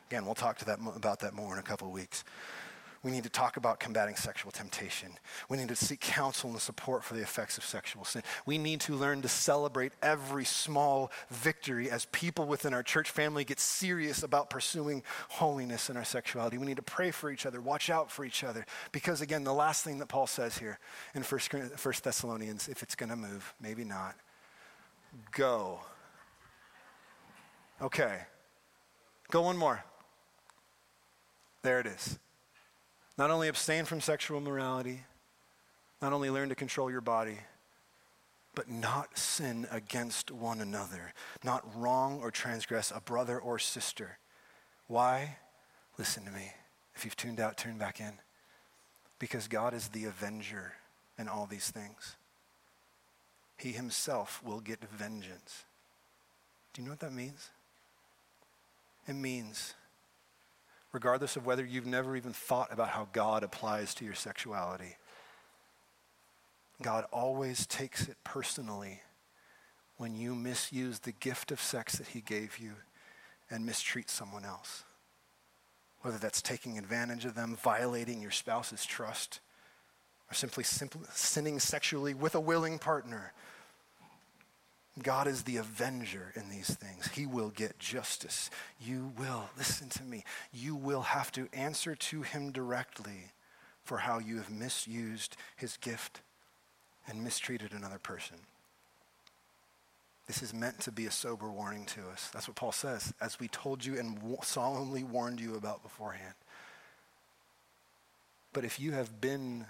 Again, we'll talk to that, about that more in a couple of weeks. We need to talk about combating sexual temptation. We need to seek counsel and support for the effects of sexual sin. We need to learn to celebrate every small victory as people within our church family get serious about pursuing holiness in our sexuality. We need to pray for each other, watch out for each other. Because again, the last thing that Paul says here in 1 Thessalonians, if it's going to move, maybe not, go. Okay. Go one more. There it is. Not only abstain from sexual immorality, not only learn to control your body, but not sin against one another, not wrong or transgress a brother or sister. Why? Listen to me. If you've tuned out, turn back in. Because God is the avenger in all these things. He himself will get vengeance. Do you know what that means? It means regardless of whether you've never even thought about how God applies to your sexuality. God always takes it personally when you misuse the gift of sex that He gave you and mistreat someone else. Whether that's taking advantage of them, violating your spouse's trust, or simply, simply sinning sexually with a willing partner God is the avenger in these things. He will get justice. You will, listen to me, you will have to answer to him directly for how you have misused his gift and mistreated another person. This is meant to be a sober warning to us. That's what Paul says, as we told you and solemnly warned you about beforehand. But if you have been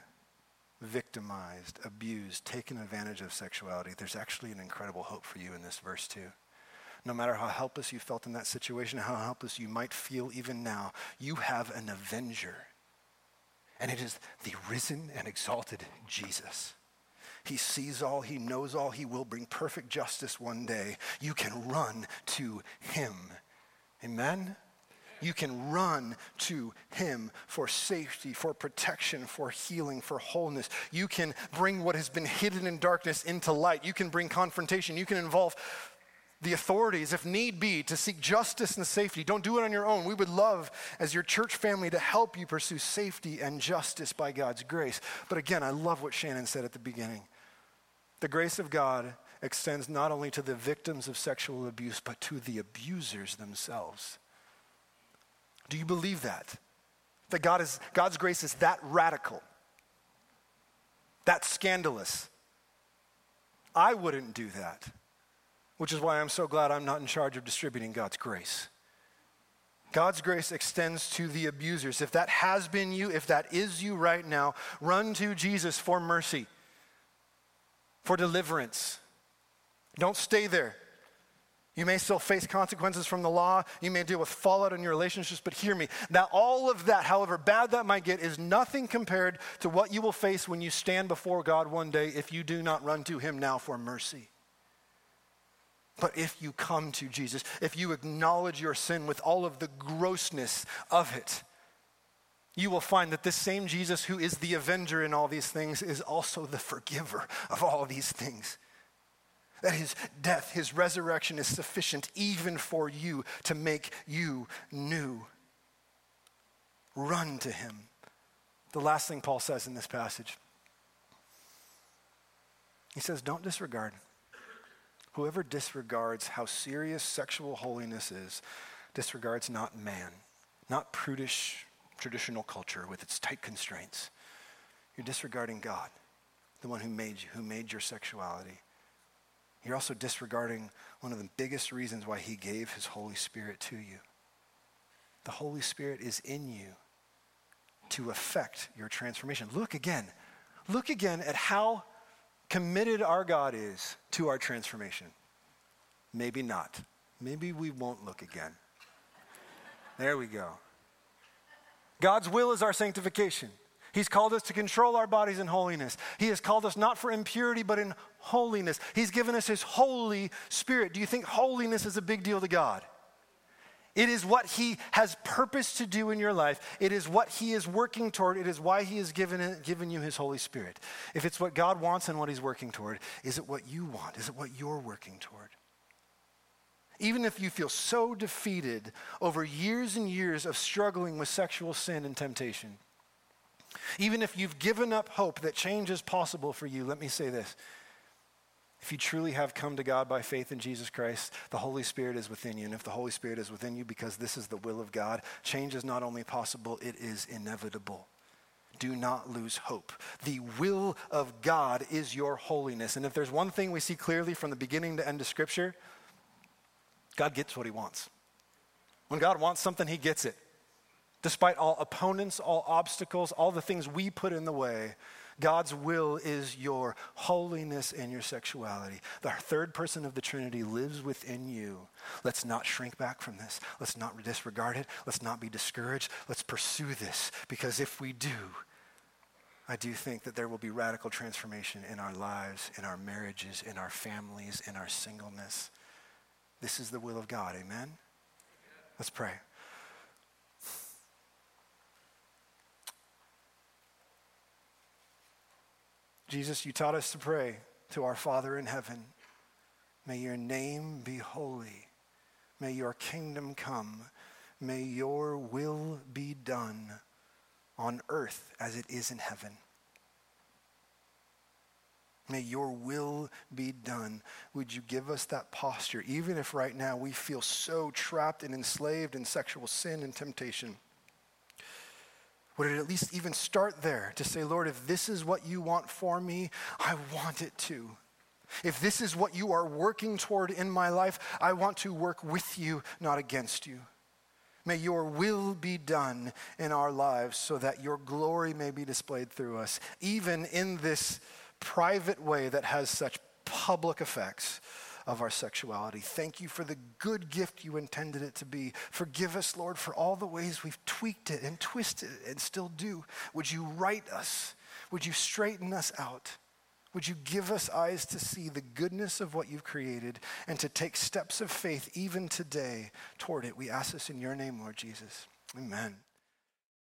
victimized, abused, taken advantage of sexuality, there's actually an incredible hope for you in this verse, too. No matter how helpless you felt in that situation, how helpless you might feel even now, you have an avenger. And it is the risen and exalted Jesus. He sees all, he knows all, he will bring perfect justice one day. You can run to him. Amen? You can run to Him for safety, for protection, for healing, for wholeness. You can bring what has been hidden in darkness into light. You can bring confrontation. You can involve the authorities, if need be, to seek justice and safety. Don't do it on your own. We would love, as your church family, to help you pursue safety and justice by God's grace. But again, I love what Shannon said at the beginning. The grace of God extends not only to the victims of sexual abuse, but to the abusers themselves. Do you believe that? That God is, God's grace is that radical, that scandalous. I wouldn't do that, which is why I'm so glad I'm not in charge of distributing God's grace. God's grace extends to the abusers. If that has been you, if that is you right now, run to Jesus for mercy, for deliverance. Don't stay there. You may still face consequences from the law. You may deal with fallout in your relationships, but hear me. Now, all of that, however bad that might get, is nothing compared to what you will face when you stand before God one day if you do not run to Him now for mercy. But if you come to Jesus, if you acknowledge your sin with all of the grossness of it, you will find that this same Jesus, who is the avenger in all these things, is also the forgiver of all these things that his death, his resurrection is sufficient even for you to make you new. Run to him. The last thing Paul says in this passage he says, Don't disregard. Whoever disregards how serious sexual holiness is disregards not man, not prudish traditional culture with its tight constraints. You're disregarding God, the one who made you, who made your sexuality. You're also disregarding one of the biggest reasons why he gave his Holy Spirit to you. The Holy Spirit is in you to affect your transformation. Look again. Look again at how committed our God is to our transformation. Maybe not. Maybe we won't look again. There we go. God's will is our sanctification. He's called us to control our bodies in holiness. He has called us not for impurity, but in holiness. He's given us His Holy Spirit. Do you think holiness is a big deal to God? It is what He has purpose to do in your life. It is what He is working toward. It is why He has given, it, given you His Holy Spirit. If it's what God wants and what He's working toward, is it what you want? Is it what you're working toward? even if you feel so defeated over years and years of struggling with sexual sin and temptation, even if you've given up hope that change is possible for you, let me say this. If you truly have come to God by faith in Jesus Christ, the Holy Spirit is within you. And if the Holy Spirit is within you because this is the will of God, change is not only possible, it is inevitable. Do not lose hope. The will of God is your holiness. And if there's one thing we see clearly from the beginning to end of Scripture, God gets what he wants. When God wants something, he gets it. Despite all opponents, all obstacles, all the things we put in the way, God's will is your holiness and your sexuality. The third person of the Trinity lives within you. Let's not shrink back from this. Let's not disregard it. Let's not be discouraged. Let's pursue this because if we do, I do think that there will be radical transformation in our lives, in our marriages, in our families, in our singleness. This is the will of God. Amen? Let's pray. Jesus, you taught us to pray to our Father in heaven. May your name be holy. May your kingdom come. May your will be done on earth as it is in heaven. May your will be done. Would you give us that posture, even if right now we feel so trapped and enslaved in sexual sin and temptation? Would it at least even start there to say, Lord, if this is what you want for me, I want it too. If this is what you are working toward in my life, I want to work with you, not against you. May your will be done in our lives so that your glory may be displayed through us, even in this private way that has such public effects of our sexuality. Thank you for the good gift you intended it to be. Forgive us, Lord, for all the ways we've tweaked it and twisted it and still do. Would you right us? Would you straighten us out? Would you give us eyes to see the goodness of what you've created and to take steps of faith even today toward it? We ask this in your name, Lord Jesus. Amen.